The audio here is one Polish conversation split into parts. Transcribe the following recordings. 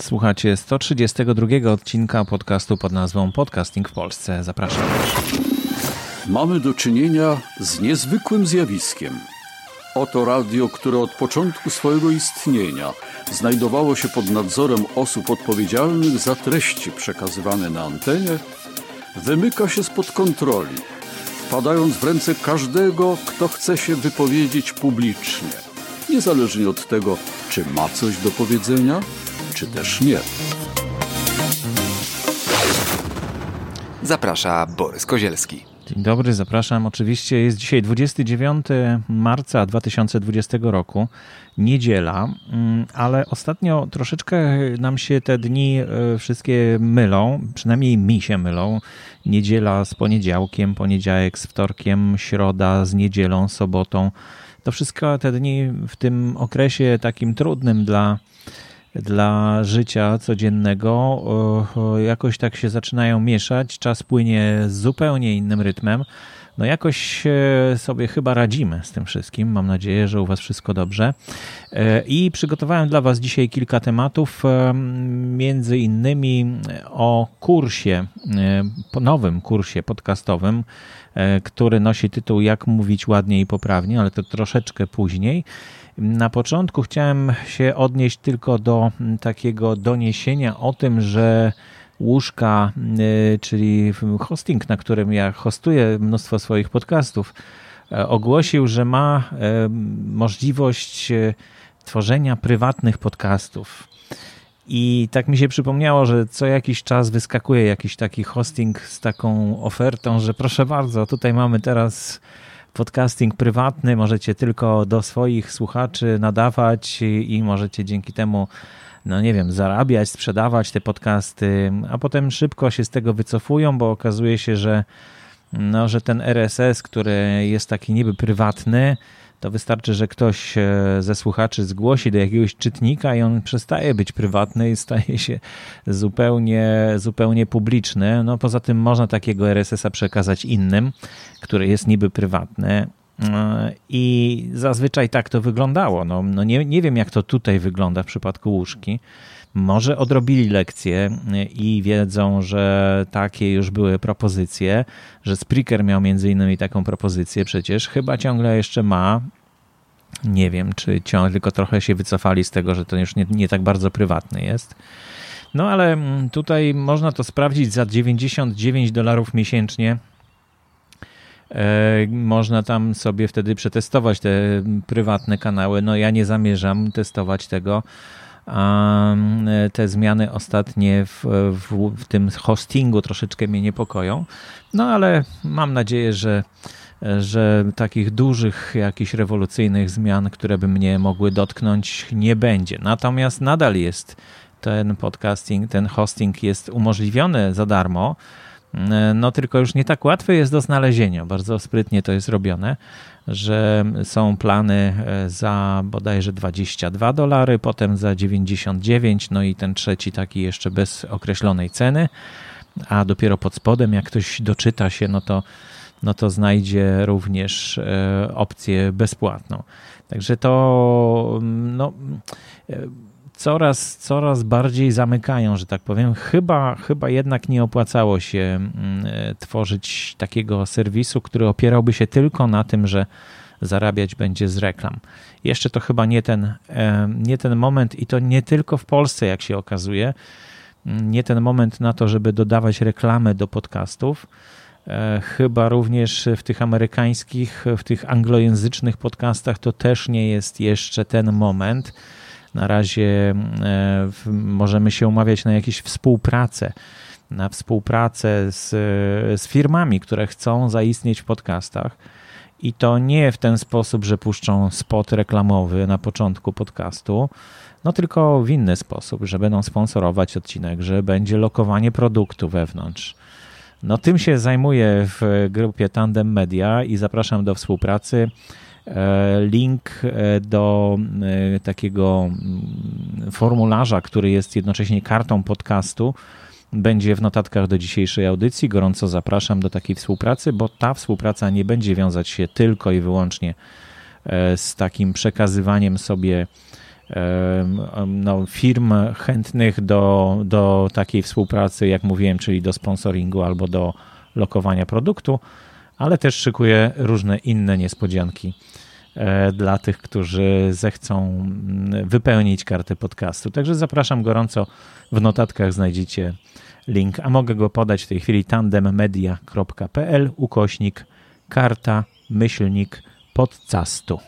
Słuchacie 132 odcinka podcastu pod nazwą Podcasting w Polsce. Zapraszam. Mamy do czynienia z niezwykłym zjawiskiem. Oto radio, które od początku swojego istnienia znajdowało się pod nadzorem osób odpowiedzialnych za treści przekazywane na antenie, wymyka się spod kontroli, wpadając w ręce każdego, kto chce się wypowiedzieć publicznie, niezależnie od tego, czy ma coś do powiedzenia, czy też nie. Zaprasza Borys Kozielski. Dzień dobry, zapraszam. Oczywiście jest dzisiaj 29 marca 2020 roku, niedziela, mm, ale ostatnio troszeczkę nam się te dni e, wszystkie mylą, przynajmniej mi się mylą. Niedziela z poniedziałkiem, poniedziałek z wtorkiem, środa z niedzielą, sobotą. To wszystko te dni w tym okresie takim trudnym dla dla życia codziennego jakoś tak się zaczynają mieszać, czas płynie zupełnie innym rytmem. No jakoś sobie chyba radzimy z tym wszystkim. Mam nadzieję, że u Was wszystko dobrze. E, I przygotowałem dla Was dzisiaj kilka tematów, e, między innymi o kursie, e, nowym kursie podcastowym, który nosi tytuł Jak mówić ładnie i poprawnie, ale to troszeczkę później. Na początku chciałem się odnieść tylko do mm, takiego doniesienia o tym, że łóżka, y, czyli hosting, na którym ja hostuję mnóstwo swoich podcastów, e, ogłosił, że ma e, możliwość e, tworzenia prywatnych podcastów. I tak mi się przypomniało, że co jakiś czas wyskakuje jakiś taki hosting z taką ofertą, że proszę bardzo, tutaj mamy teraz podcasting prywatny, możecie tylko do swoich słuchaczy nadawać i możecie dzięki temu no nie wiem, zarabiać, sprzedawać te podcasty, a potem szybko się z tego wycofują, bo okazuje się, że, no, że ten RSS, który jest taki niby prywatny, to wystarczy, że ktoś e, ze słuchaczy zgłosi do jakiegoś czytnika i on przestaje być prywatny i staje się zupełnie, zupełnie publiczny. No poza tym można takiego RSS-a przekazać innym, który jest niby prywatny. E, I zazwyczaj tak to wyglądało. No, no nie, nie wiem, jak to tutaj wygląda w przypadku łóżki. Może odrobili lekcje i wiedzą, że takie już były propozycje, że Spreaker miał między innymi taką propozycję przecież, chyba ciągle jeszcze ma. Nie wiem, czy ciągle tylko trochę się wycofali z tego, że to już nie, nie tak bardzo prywatny jest. No ale tutaj można to sprawdzić za 99 dolarów miesięcznie. E, można tam sobie wtedy przetestować te prywatne kanały. No ja nie zamierzam testować tego te zmiany ostatnie w, w, w tym hostingu troszeczkę mnie niepokoją. No ale mam nadzieję, że że takich dużych, jakichś rewolucyjnych zmian, które by mnie mogły dotknąć, nie będzie. Natomiast nadal jest ten podcasting, ten hosting jest umożliwiony za darmo. No tylko już nie tak łatwy jest do znalezienia. Bardzo sprytnie to jest robione że są plany e, za bodajże 22 dolary, potem za 99, no i ten trzeci taki jeszcze bez określonej ceny, a dopiero pod spodem, jak ktoś doczyta się, no to, no to znajdzie również e, opcję bezpłatną. Także to no, e, coraz, coraz bardziej zamykają, że tak powiem. Chyba, chyba jednak nie opłacało się mm, e, tworzyć takiego serwisu, który opierałby się tylko na tym, że zarabiać będzie z reklam. Jeszcze to chyba nie ten, e, nie ten moment i to nie tylko w Polsce, jak się okazuje. Nie ten moment na to, żeby dodawać reklamy do podcastów. E, chyba również w tych amerykańskich, w tych anglojęzycznych podcastach to też nie jest jeszcze ten moment na razie e, możemy się umawiać na jakieś współpracę, na współpracę z, z firmami, które chcą zaistnieć w podcastach. I to nie w ten sposób, że puszczą spot reklamowy na początku podcastu, no tylko w inny sposób, że będą sponsorować odcinek, że będzie lokowanie produktu wewnątrz. No tym się zajmuję w grupie Tandem Media i zapraszam do współpracy. E, link e, do e, takiego mm, formularza, który jest jednocześnie kartą podcastu, będzie w notatkach do dzisiejszej audycji. Gorąco zapraszam do takiej współpracy, bo ta współpraca nie będzie wiązać się tylko i wyłącznie z takim przekazywaniem sobie no, firm chętnych do, do takiej współpracy, jak mówiłem, czyli do sponsoringu albo do lokowania produktu, ale też szykuje różne inne niespodzianki e, dla tych, którzy zechcą mm, wypełnić kartę podcastu. Także zapraszam gorąco. W notatkach znajdziecie link, a mogę go podać w tej chwili tandemmedia.pl ukośnik karta myślnik podcastu.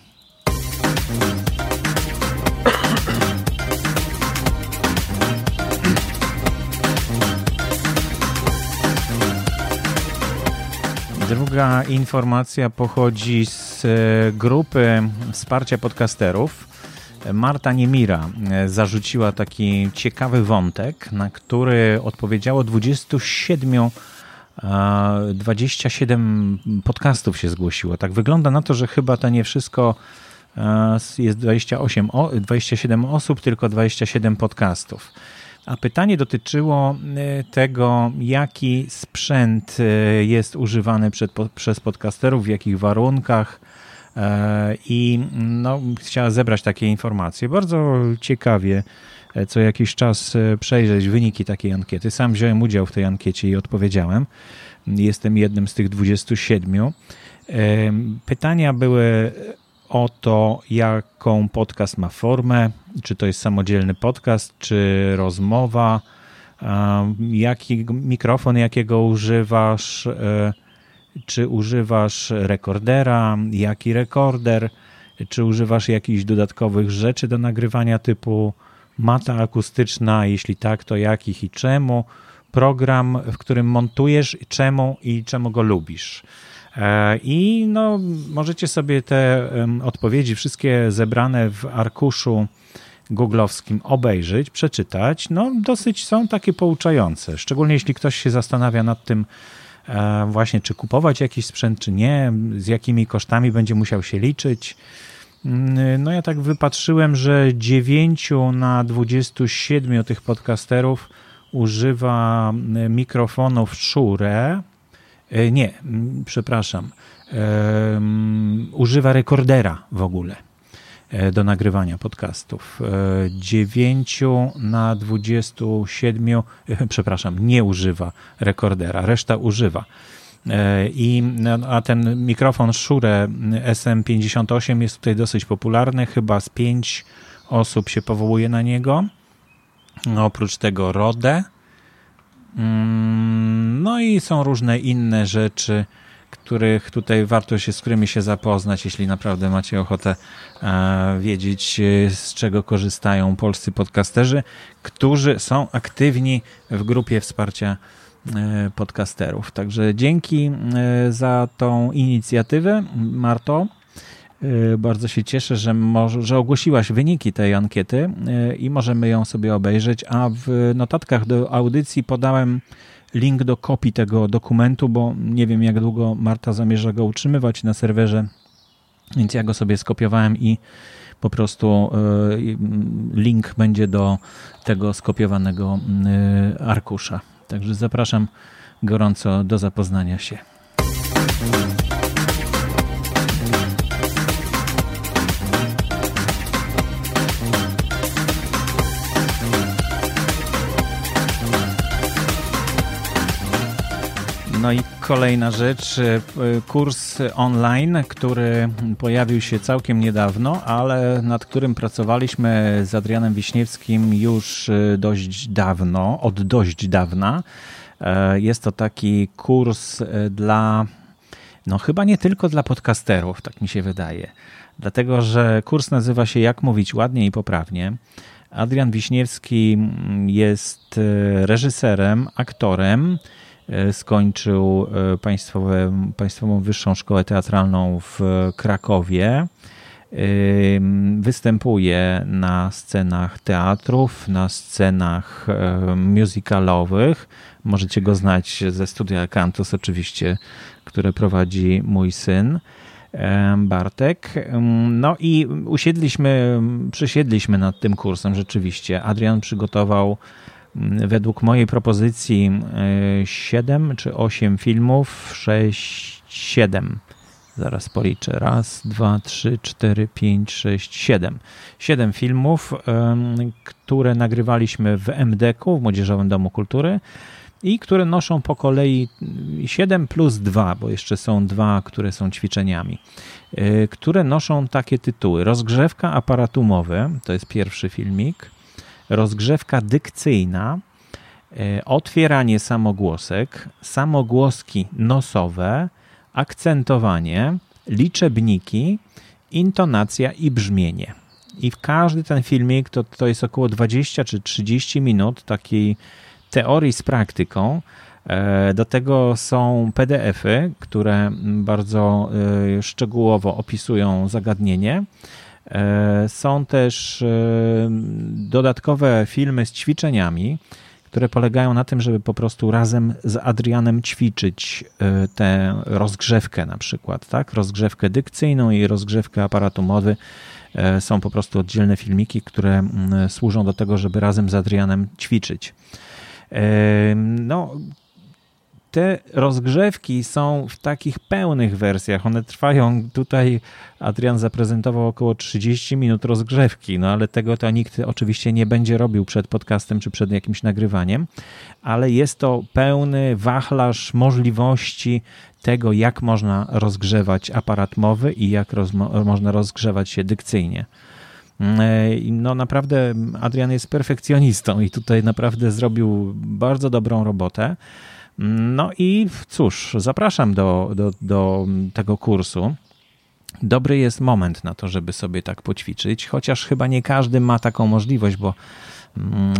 Druga informacja pochodzi z e, grupy wsparcia podcasterów. Marta Niemira e, zarzuciła taki ciekawy wątek, na który odpowiedziało 27 27 podcastów się zgłosiło. Tak wygląda na to, że chyba to nie wszystko e, jest 28, 27 osób, tylko 27 podcastów. A pytanie dotyczyło e, tego, jaki sprzęt e, jest używany przed, przez podcasterów, w jakich warunkach. E, I no, chciała zebrać takie informacje. Bardzo ciekawie co jakiś czas przejrzeć wyniki takiej ankiety. Sam wziąłem udział w tej ankiecie i odpowiedziałem. Jestem jednym z tych 27. Pytania były o to, jaką podcast ma formę, czy to jest samodzielny podcast, czy rozmowa, jaki mikrofon, jakiego używasz, e, czy używasz rekordera, jaki rekorder, czy używasz jakichś dodatkowych rzeczy do nagrywania typu mata akustyczna, jeśli tak, to jakich i czemu, program, w którym montujesz, czemu i czemu go lubisz. E, I no, możecie sobie te odpowiedzi, wszystkie zebrane w arkuszu googlowskim obejrzeć, przeczytać. No, dosyć są takie pouczające, szczególnie jeśli ktoś się zastanawia nad tym, e, właśnie czy kupować jakiś sprzęt, czy nie, z jakimi kosztami będzie musiał się liczyć. Mm, no ja tak wypatrzyłem, że 9 na 27 tych podcasterów używa mikrofonów Shure, nie, przepraszam. Używa rekordera w ogóle e, do nagrywania podcastów. 9 e, na 27, przepraszam, nie używa rekordera, reszta używa. I, no, a ten mikrofon Shure SM58 jest tutaj dosyć popularny, chyba z 5 osób się powołuje na niego. Oprócz tego Rode, no i są różne inne rzeczy, których tutaj warto się, z którymi się zapoznać, jeśli naprawdę macie ochotę e, wiedzieć, e, z czego korzystają polscy podcasterzy, którzy są aktywni w grupie wsparcia e, podcasterów. Także dzięki za tą inicjatywę, Marto. Y, bardzo się cieszę, że, że ogłosiłaś wyniki tej ankiety y, i możemy ją sobie obejrzeć. A w notatkach do audycji podałem link do kopii tego dokumentu, bo nie wiem, jak długo Marta zamierza go utrzymywać na serwerze, więc ja go sobie skopiowałem i po prostu y, link będzie do tego skopiowanego arkusza. Także zapraszam gorąco do zapoznania się. No i kolejna rzecz, e, kurs online, który pojawił się całkiem niedawno, ale nad którym pracowaliśmy z Adrianem Wiśniewskim już e, dość dawno, od dość dawna. E, jest to taki kurs dla, no chyba nie tylko dla podcasterów, tak mi się wydaje. Dlatego, że kurs nazywa się Jak mówić ładnie i poprawnie. Adrian Wiśniewski jest reżyserem, aktorem, skończył e, państwowe, Państwową Wyższą Szkołę Teatralną w Krakowie. E, występuje na scenach teatrów, na scenach musicalowych. Możecie go znać ze studia Cantus, oczywiście, które prowadzi mój syn. Bartek. No i usiedliśmy, przysiedliśmy nad tym kursem rzeczywiście. Adrian przygotował według mojej propozycji 7 e, czy 8 filmów, 6, 7. Zaraz policzę. Raz, dwa, trzy, cztery, pięć, sześć, siedem. Siedem filmów, które nagrywaliśmy w MDK-u, w Młodzieżowym Domu Kultury i które noszą po kolei 7 plus 2, bo jeszcze są dwa, które są ćwiczeniami, e, które noszą takie tytuły. Rozgrzewka aparatu mowy, to jest pierwszy filmik, rozgrzewka dykcyjna, e, otwieranie samogłosek, samogłoski nosowe, akcentowanie, liczebniki, intonacja i brzmienie. I w każdy ten filmik to, to jest około 20 czy 30 minut takiej teorii z praktyką. E, do tego są PDFy, które bardzo e, szczegółowo opisują zagadnienie. E, są też dodatkowe filmy z ćwiczeniami, które polegają na tym, żeby po prostu razem z Adrianem ćwiczyć tę rozgrzewkę na przykład, tak? Rozgrzewkę dykcyjną i rozgrzewkę aparatu mowy. Są po prostu oddzielne filmiki, które służą do tego, żeby razem z Adrianem ćwiczyć. No, te rozgrzewki są w takich pełnych wersjach. One trwają tutaj, Adrian zaprezentował około 30 minut rozgrzewki, no ale tego to nikt oczywiście nie będzie robił przed podcastem czy przed jakimś nagrywaniem, ale jest to pełny wachlarz możliwości tego, jak można rozgrzewać aparat mowy i jak można rozgrzewać się dykcyjnie. No naprawdę Adrian jest perfekcjonistą i tutaj naprawdę zrobił bardzo dobrą robotę. No i cóż, zapraszam do, do, do tego kursu. Dobry jest moment na to, żeby sobie tak poćwiczyć, chociaż chyba nie każdy ma taką możliwość, bo mm,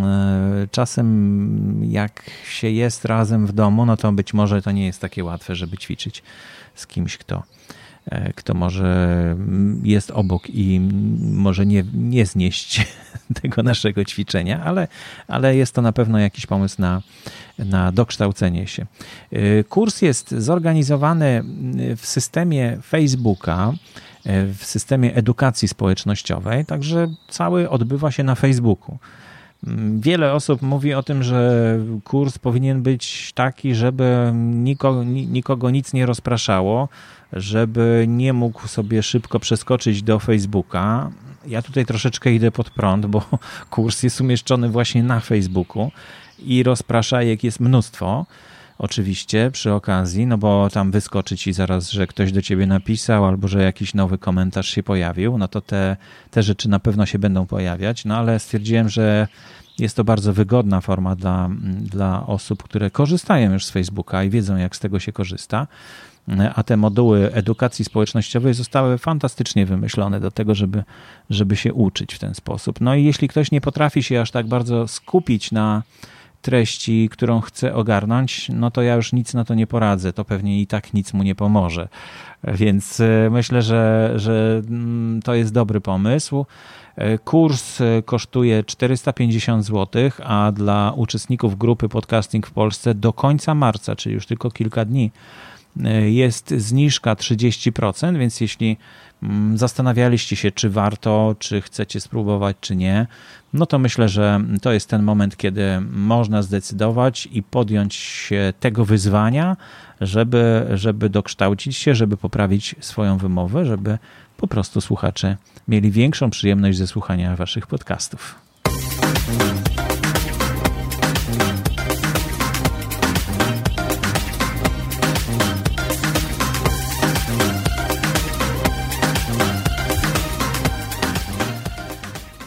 czasem jak się jest razem w domu, no to być może to nie jest takie łatwe, żeby ćwiczyć z kimś, kto, E, kto może mm, jest obok i może nie, nie znieść tego naszego ćwiczenia, ale, ale jest to na pewno jakiś pomysł na, na dokształcenie się. E, kurs jest zorganizowany mm, w systemie Facebooka, e, w systemie edukacji społecznościowej, także cały odbywa się na Facebooku. Mm, wiele osób mówi o tym, że kurs powinien być taki, żeby nikogo, nikogo nic nie rozpraszało, żeby nie mógł sobie szybko przeskoczyć do Facebooka. Ja tutaj troszeczkę idę pod prąd, bo kurs jest umieszczony właśnie na Facebooku i rozpraszajek jest mnóstwo. Oczywiście przy okazji, no bo tam wyskoczy ci zaraz, że ktoś do ciebie napisał albo że jakiś nowy komentarz się pojawił, no to te, te rzeczy na pewno się będą pojawiać, no ale stwierdziłem, że jest to bardzo wygodna forma dla, dla osób, które korzystają już z Facebooka i wiedzą, jak z tego się korzysta a te moduły edukacji społecznościowej zostały fantastycznie wymyślone do tego, żeby, żeby się uczyć w ten sposób. No i jeśli ktoś nie potrafi się aż tak bardzo skupić na treści, którą chce ogarnąć, no to ja już nic na to nie poradzę. To pewnie i tak nic mu nie pomoże. Więc e, myślę, że, że mm, to jest dobry pomysł. E, kurs e, kosztuje 450 zł, a dla uczestników grupy Podcasting w Polsce do końca marca, czyli już tylko kilka dni, jest zniżka 30%, więc jeśli mm, zastanawialiście się, czy warto, czy chcecie spróbować, czy nie, no to myślę, że to jest ten moment, kiedy można zdecydować i podjąć się tego wyzwania, żeby, żeby dokształcić się, żeby poprawić swoją wymowę, żeby po prostu słuchacze mieli większą przyjemność ze słuchania waszych podcastów.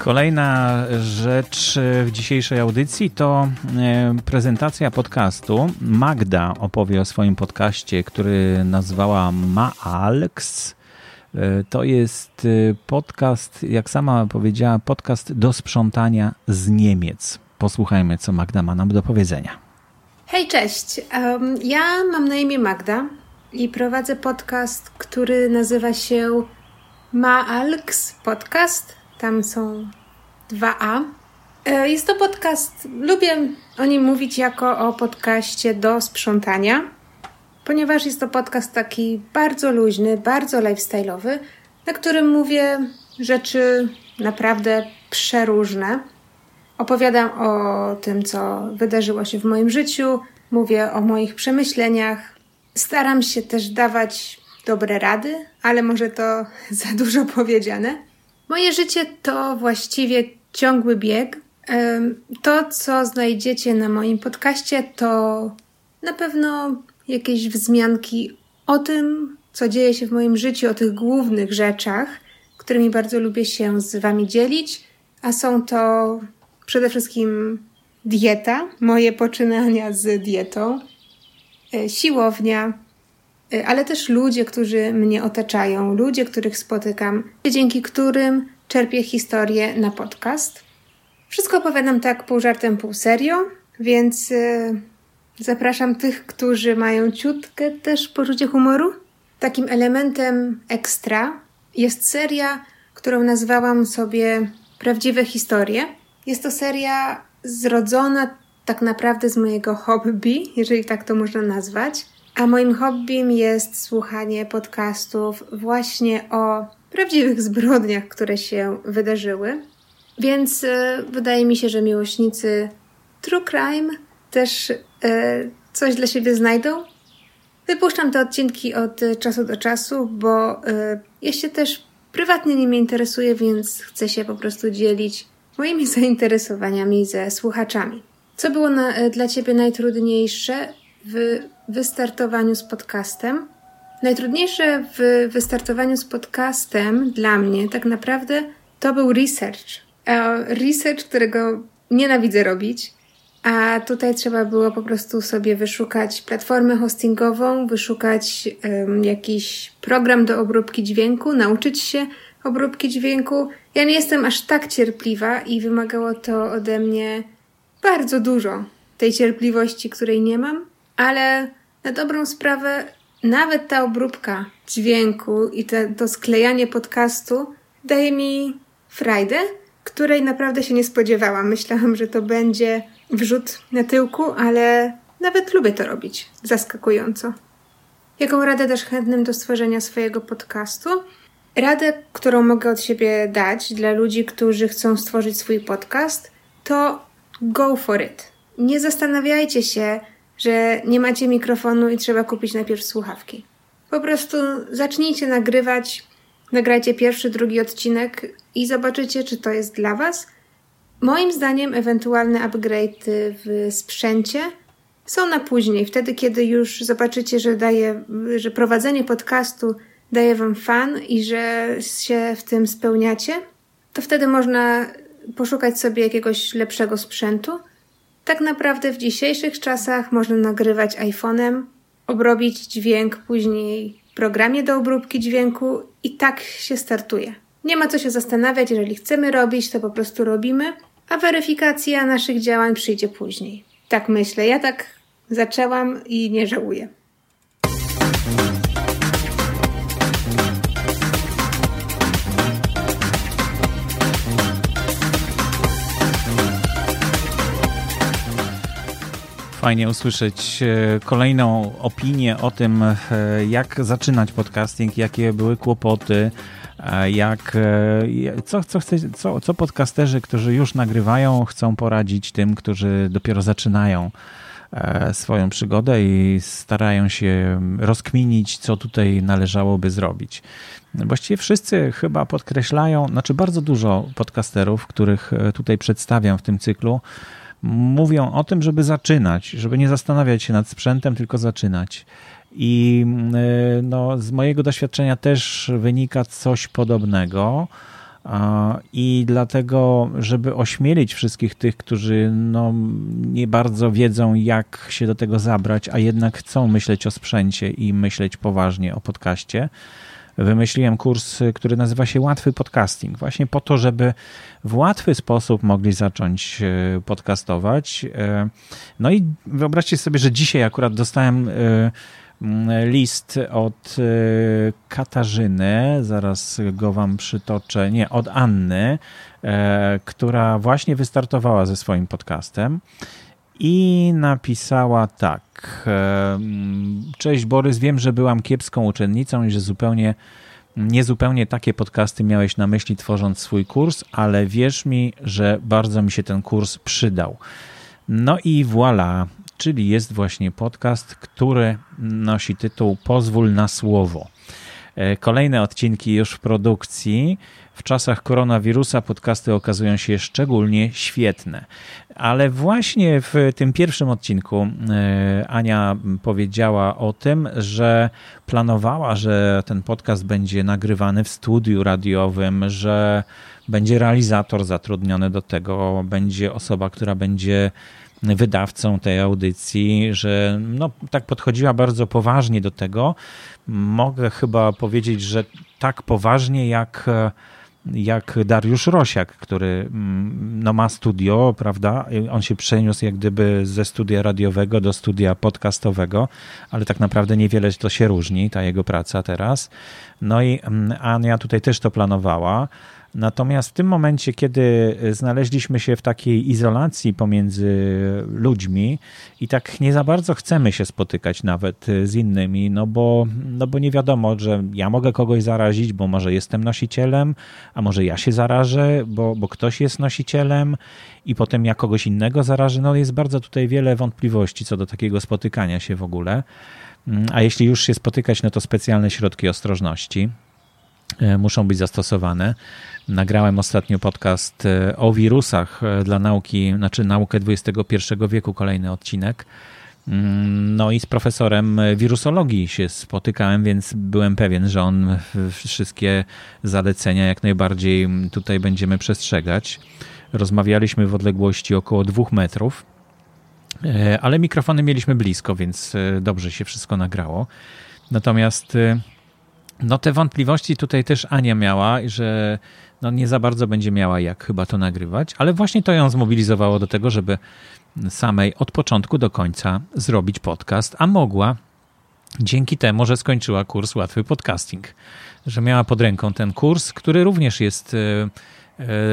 Kolejna rzecz w dzisiejszej audycji to e, prezentacja podcastu. Magda opowie o swoim podcaście, który nazwała Maalks. E, to jest e, podcast, jak sama powiedziała, podcast do sprzątania z Niemiec. Posłuchajmy, co Magda ma nam do powiedzenia. Hej, cześć. Um, ja mam na imię Magda i prowadzę podcast, który nazywa się Maalks Podcast tam są 2A. E, jest to podcast, lubię o nim mówić jako o podcaście do sprzątania, ponieważ jest to podcast taki bardzo luźny, bardzo lifestyle'owy, na którym mówię rzeczy naprawdę przeróżne. Opowiadam o tym, co wydarzyło się w moim życiu, mówię o moich przemyśleniach. Staram się też dawać dobre rady, ale może to za dużo powiedziane. Moje życie to właściwie ciągły bieg. To, co znajdziecie na moim podcaście, to na pewno jakieś wzmianki o tym, co dzieje się w moim życiu, o tych głównych rzeczach, którymi bardzo lubię się z Wami dzielić, a są to przede wszystkim dieta, moje poczynania z dietą, e, siłownia, ale też ludzie, którzy mnie otaczają, ludzie, których spotykam, dzięki którym czerpię historię na podcast. Wszystko opowiadam tak pół żartem, pół serio, więc e, zapraszam tych, którzy mają ciutkę też poczucie humoru. Takim elementem ekstra jest seria, którą nazwałam sobie Prawdziwe historie. Jest to seria zrodzona tak naprawdę z mojego hobby, jeżeli tak to można nazwać. A moim hobbym jest słuchanie podcastów właśnie o prawdziwych zbrodniach, które się wydarzyły. Więc y, wydaje mi się, że miłośnicy True Crime też y, coś dla siebie znajdą. Wypuszczam te odcinki od czasu do czasu, bo y, ja się też prywatnie nimi interesuję, więc chcę się po prostu dzielić moimi zainteresowaniami ze słuchaczami. Co było na, dla Ciebie najtrudniejsze w wystartowaniu z podcastem? Najtrudniejsze w wystartowaniu z podcastem dla mnie tak naprawdę to był research. Research, którego nienawidzę robić, a tutaj trzeba było po prostu sobie wyszukać platformę hostingową, wyszukać um, jakiś program do obróbki dźwięku, nauczyć się obróbki dźwięku. Ja nie jestem aż tak cierpliwa i wymagało to ode mnie bardzo dużo tej cierpliwości, której nie mam, ale na dobrą sprawę nawet ta obróbka dźwięku i te, to sklejanie podcastu daje mi frajdę, której naprawdę się nie spodziewałam. Myślałam, że to będzie wrzut na tyłku, ale nawet lubię to robić. Zaskakująco. Jaką radę dasz chętnym do stworzenia swojego podcastu? Radę, którą mogę od siebie dać dla ludzi, którzy chcą stworzyć swój podcast, to go for it. Nie zastanawiajcie się, że nie macie mikrofonu i trzeba kupić najpierw słuchawki. Po prostu zacznijcie nagrywać, nagrajcie pierwszy, drugi odcinek i zobaczycie, czy to jest dla Was. Moim zdaniem ewentualne upgrade w sprzęcie są na później, wtedy kiedy już zobaczycie, że daje, że prowadzenie podcastu daje wam fan i że się w tym spełniacie, to wtedy można poszukać sobie jakiegoś lepszego sprzętu. Tak naprawdę w dzisiejszych czasach można nagrywać iPhone'em, obrobić dźwięk później w programie do obróbki dźwięku i tak się startuje. Nie ma co się zastanawiać, jeżeli chcemy robić, to po prostu robimy, a weryfikacja naszych działań przyjdzie później. Tak myślę, ja tak zaczęłam i nie żałuję. Fajnie usłyszeć e, kolejną opinię o tym, e, jak zaczynać podcasting, jakie były kłopoty, e, jak, co, co, chce, co, co podcasterzy, którzy już nagrywają, chcą poradzić tym, którzy dopiero zaczynają swoją przygodę i starają się rozkminić, co tutaj należałoby zrobić. Właściwie wszyscy chyba podkreślają, znaczy bardzo dużo podcasterów, których tutaj przedstawiam w tym cyklu, mówią o tym, żeby zaczynać, żeby nie zastanawiać się nad sprzętem, tylko zaczynać. I y, no, z mojego doświadczenia też wynika coś podobnego. I dlatego, żeby ośmielić wszystkich tych, którzy no, nie bardzo wiedzą, jak się do tego zabrać, a jednak chcą myśleć o sprzęcie i myśleć poważnie o podcaście, wymyśliłem kurs, który nazywa się Łatwy Podcasting. Właśnie po to, żeby w łatwy sposób mogli zacząć e, podcastować. E, no i wyobraźcie sobie, że dzisiaj akurat dostałem list od Katarzyny, zaraz go wam przytoczę, nie, od Anny, która właśnie wystartowała ze swoim podcastem i napisała tak. Cześć Borys, wiem, że byłam kiepską uczennicą i że zupełnie niezupełnie takie podcasty miałeś na myśli tworząc swój kurs, ale wierz mi, że bardzo mi się ten kurs przydał. No i voilà, czyli jest właśnie podcast, który nosi tytuł Pozwól na słowo. Kolejne odcinki już w produkcji. W czasach koronawirusa podcasty okazują się szczególnie świetne. Ale właśnie w tym pierwszym odcinku Ania powiedziała o tym, że planowała, że ten podcast będzie nagrywany w studiu radiowym, że będzie realizator zatrudniony do tego, będzie osoba, która będzie wydawcą tej audycji, że no, tak podchodziła bardzo poważnie do tego. Mogę chyba powiedzieć, że tak poważnie jak jak Dariusz Rosiak, który mm, no, ma studio, prawda? On się przeniósł jak gdyby ze studia radiowego do studia podcastowego, ale tak naprawdę niewiele to się różni, ta jego praca teraz. No i mm, Ania tutaj też to planowała. Natomiast w tym momencie, kiedy znaleźliśmy się w takiej izolacji pomiędzy ludźmi i tak nie za bardzo chcemy się spotykać nawet z innymi, no bo, no bo nie wiadomo, że ja mogę kogoś zarazić, bo może jestem nosicielem, a może ja się zarażę, bo, bo ktoś jest nosicielem i potem ja kogoś innego zarażę. No jest bardzo tutaj wiele wątpliwości co do takiego spotykania się w ogóle. A jeśli już się spotykać, no to specjalne środki ostrożności e, muszą być zastosowane. Nagrałem ostatnio podcast e, o wirusach e, dla nauki, znaczy naukę XXI wieku, kolejny odcinek. Mm, no i z profesorem wirusologii się spotykałem, więc byłem pewien, że on wszystkie zalecenia jak najbardziej tutaj będziemy przestrzegać. Rozmawialiśmy w odległości około dwóch metrów, e, ale mikrofony mieliśmy blisko, więc dobrze się wszystko nagrało. Natomiast no te wątpliwości tutaj też Ania miała, że no nie za bardzo będzie miała jak chyba to nagrywać, ale właśnie to ją zmobilizowało do tego, żeby samej od początku do końca zrobić podcast, a mogła dzięki temu, że skończyła kurs Łatwy Podcasting, że miała pod ręką ten kurs, który również jest e,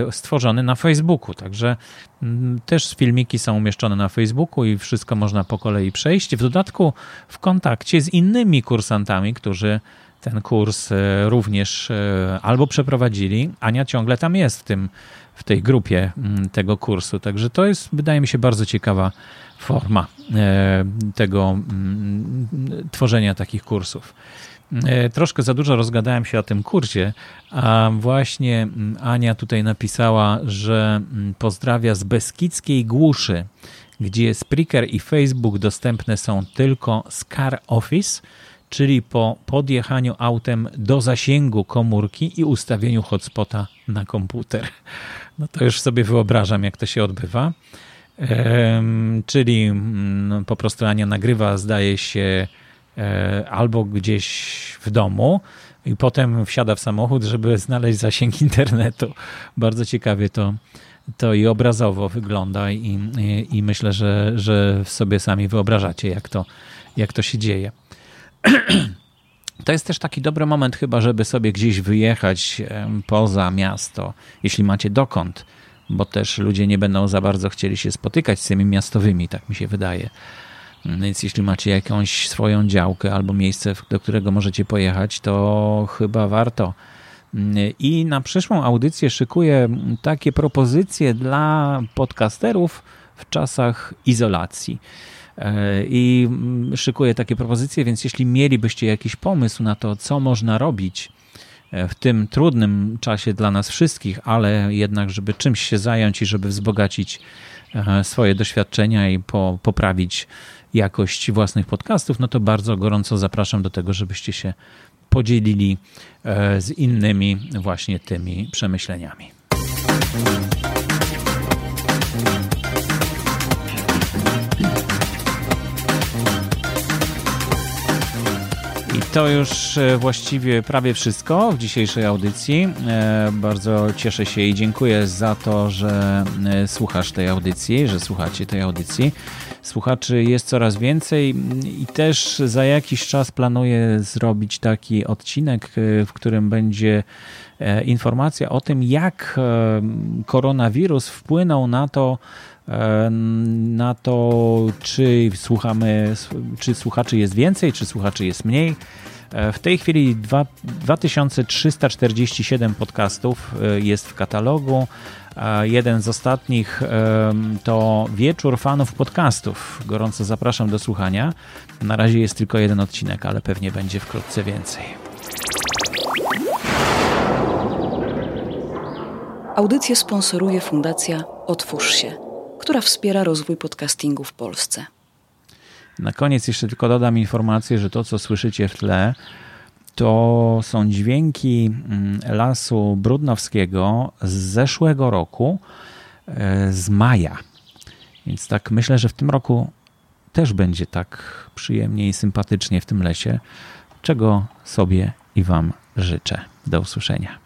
e, stworzony na Facebooku. Także mm, też filmiki są umieszczone na Facebooku i wszystko można po kolei przejść. W dodatku w kontakcie z innymi kursantami, którzy ten kurs e, również e, albo przeprowadzili. Ania ciągle tam jest w, tym, w tej grupie mm, tego kursu. Także to jest, wydaje mi się, bardzo ciekawa forma e, tego mm, tworzenia takich kursów. Troszkę za dużo rozgadałem się o tym kursie, a właśnie mm, Ania tutaj napisała, że pozdrawia z Beskidzkiej Głuszy, gdzie Spreaker i Facebook dostępne są tylko z Car Office – czyli po podjechaniu autem do zasięgu komórki i ustawieniu hotspota na komputer. No to już sobie wyobrażam, jak to się odbywa. Czyli no, po prostu Ania nagrywa, zdaje się, e, albo gdzieś w domu i potem wsiada w samochód, żeby znaleźć zasięg internetu. Bardzo ciekawie to, to i obrazowo wygląda i, i, i myślę, że, że sobie sami wyobrażacie, jak to, jak to się dzieje. To jest też taki dobry moment chyba, żeby sobie gdzieś wyjechać poza miasto, jeśli macie dokąd, bo też ludzie nie będą za bardzo chcieli się spotykać z tymi miastowymi, tak mi się wydaje. Więc jeśli macie jakąś swoją działkę albo miejsce, do którego możecie pojechać, to chyba warto. I na przyszłą audycję szykuję takie propozycje dla podcasterów w czasach izolacji. E, i mm, szykuję takie propozycje, więc jeśli mielibyście jakiś pomysł na to, co można robić e, w tym trudnym czasie dla nas wszystkich, ale jednak, żeby czymś się zająć i żeby wzbogacić e, swoje doświadczenia i po, poprawić jakość własnych podcastów, no to bardzo gorąco zapraszam do tego, żebyście się podzielili z innymi właśnie tymi przemyśleniami. To już e, właściwie prawie wszystko w dzisiejszej audycji. E, bardzo cieszę się i dziękuję za to, że e, słuchasz tej audycji, że słuchacie tej audycji. Słuchaczy jest coraz więcej i też za jakiś czas planuję zrobić taki odcinek, w którym będzie informacja o tym, jak koronawirus wpłynął na to, na to, czy słuchamy, czy słuchaczy jest więcej, czy słuchaczy jest mniej. E, w tej chwili 2, 2347 podcastów e, jest w katalogu. Jeden z ostatnich to Wieczór Fanów Podcastów. Gorąco zapraszam do słuchania. Na razie jest tylko jeden odcinek, ale pewnie będzie wkrótce więcej. Audycję sponsoruje Fundacja Otwórz się która wspiera rozwój podcastingu w Polsce. Na koniec jeszcze tylko dodam informację, że to, co słyszycie w tle, to są dźwięki mm, lasu brudnowskiego z zeszłego roku, e, z maja. Więc tak myślę, że w tym roku też będzie tak przyjemnie i sympatycznie w tym lesie, czego sobie i Wam życzę. Do usłyszenia.